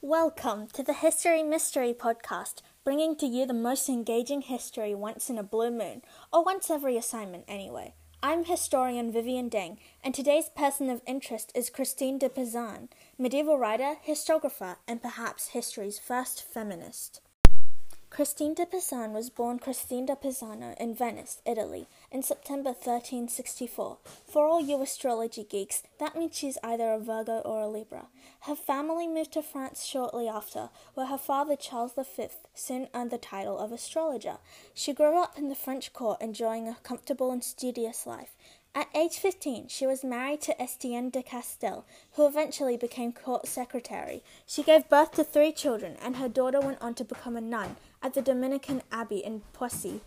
Welcome to the History Mystery Podcast, bringing to you the most engaging history once in a blue moon, or once every assignment anyway. I'm historian Vivian Deng, and today's person of interest is Christine de Pizan, medieval writer, historiographer, and perhaps history's first feminist. Christine de Pizan was born Christine da Pisano in Venice, Italy, in September 1364. For all you astrology geeks, that means she's either a Virgo or a Libra. Her family moved to France shortly after, where her father Charles V soon earned the title of astrologer. She grew up in the French court, enjoying a comfortable and studious life. At age 15, she was married to Estienne de Castel, who eventually became court secretary. She gave birth to three children, and her daughter went on to become a nun at the Dominican Abbey in Poissy.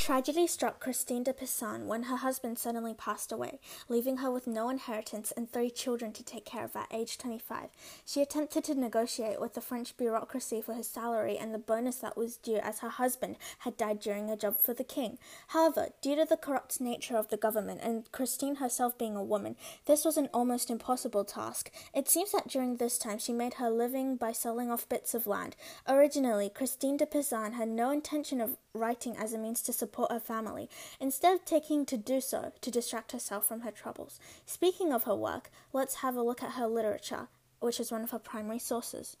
Tragedy struck Christine de Pizan when her husband suddenly passed away, leaving her with no inheritance and three children to take care of at age 25. She attempted to negotiate with the French bureaucracy for his salary and the bonus that was due as her husband had died during a job for the king. However, due to the corrupt nature of the government and Christine herself being a woman, this was an almost impossible task. It seems that during this time she made her living by selling off bits of land. Originally, Christine de Pizan had no intention of writing as a means to support her family, instead of taking to do so to distract herself from her troubles. Speaking of her work, let's have a look at her literature, which is one of her primary sources.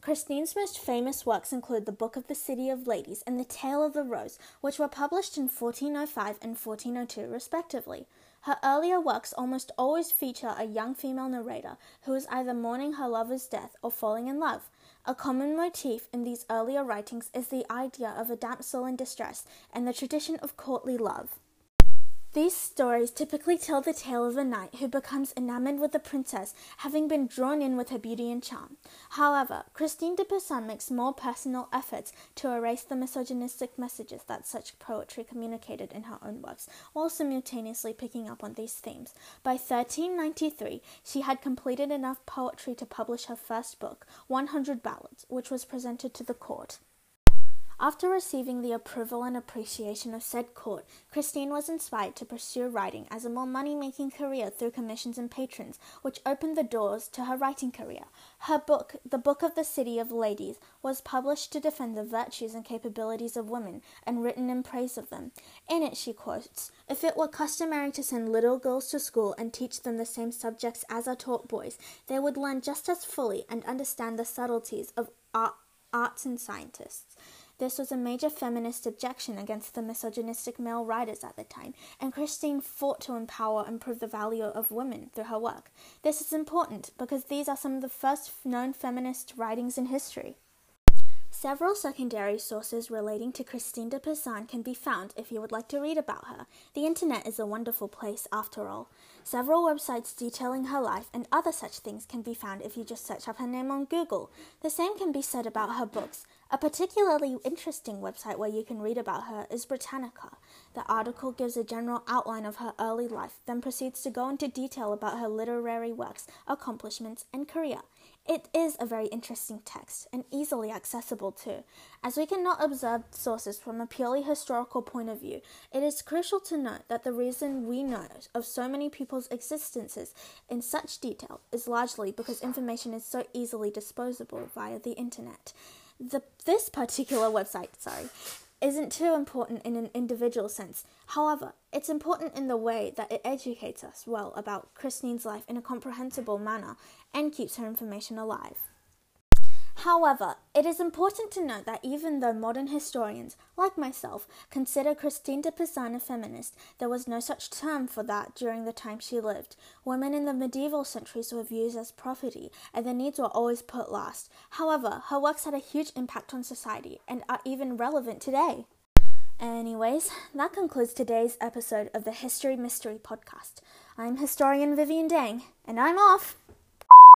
Christine's most famous works include The Book of the City of Ladies and The Tale of the Rose, which were published in 1405 and 1402, respectively. Her earlier works almost always feature a young female narrator who is either mourning her lover's death or falling in love. A common motif in these earlier writings is the idea of a damsel in distress and the tradition of courtly love. These stories typically tell the tale of a knight who becomes enamored with a princess, having been drawn in with her beauty and charm. However, Christine de Pizan makes more personal efforts to erase the misogynistic messages that such poetry communicated in her own works, while simultaneously picking up on these themes. By 1393, she had completed enough poetry to publish her first book, 100 Ballads, which was presented to the court. After receiving the approval and appreciation of said court, Christine was inspired to pursue writing as a more money making career through commissions and patrons, which opened the doors to her writing career. Her book, The Book of the City of Ladies, was published to defend the virtues and capabilities of women and written in praise of them. In it, she quotes If it were customary to send little girls to school and teach them the same subjects as are taught boys, they would learn just as fully and understand the subtleties of art, arts and scientists. This was a major feminist objection against the misogynistic male writers at the time, and Christine fought to empower and prove the value of women through her work. This is important because these are some of the first known feminist writings in history. Several secondary sources relating to Christine de Pizan can be found if you would like to read about her. The internet is a wonderful place after all. Several websites detailing her life and other such things can be found if you just search up her name on Google. The same can be said about her books. A particularly interesting website where you can read about her is Britannica. The article gives a general outline of her early life, then proceeds to go into detail about her literary works, accomplishments, and career. It is a very interesting text and easily accessible too. As we cannot observe sources from a purely historical point of view, it is crucial to note that the reason we know of so many people's existences in such detail is largely because information is so easily disposable via the internet. The, this particular website, sorry, isn't too important in an individual sense. However, it's important in the way that it educates us well about Christine's life in a comprehensible manner and keeps her information alive. However, it is important to note that even though modern historians, like myself, consider Christine de Pizan a feminist, there was no such term for that during the time she lived. Women in the medieval centuries were viewed as property, and their needs were always put last. However, her works had a huge impact on society and are even relevant today. Anyways, that concludes today's episode of the History Mystery Podcast. I'm historian Vivian Deng, and I'm off!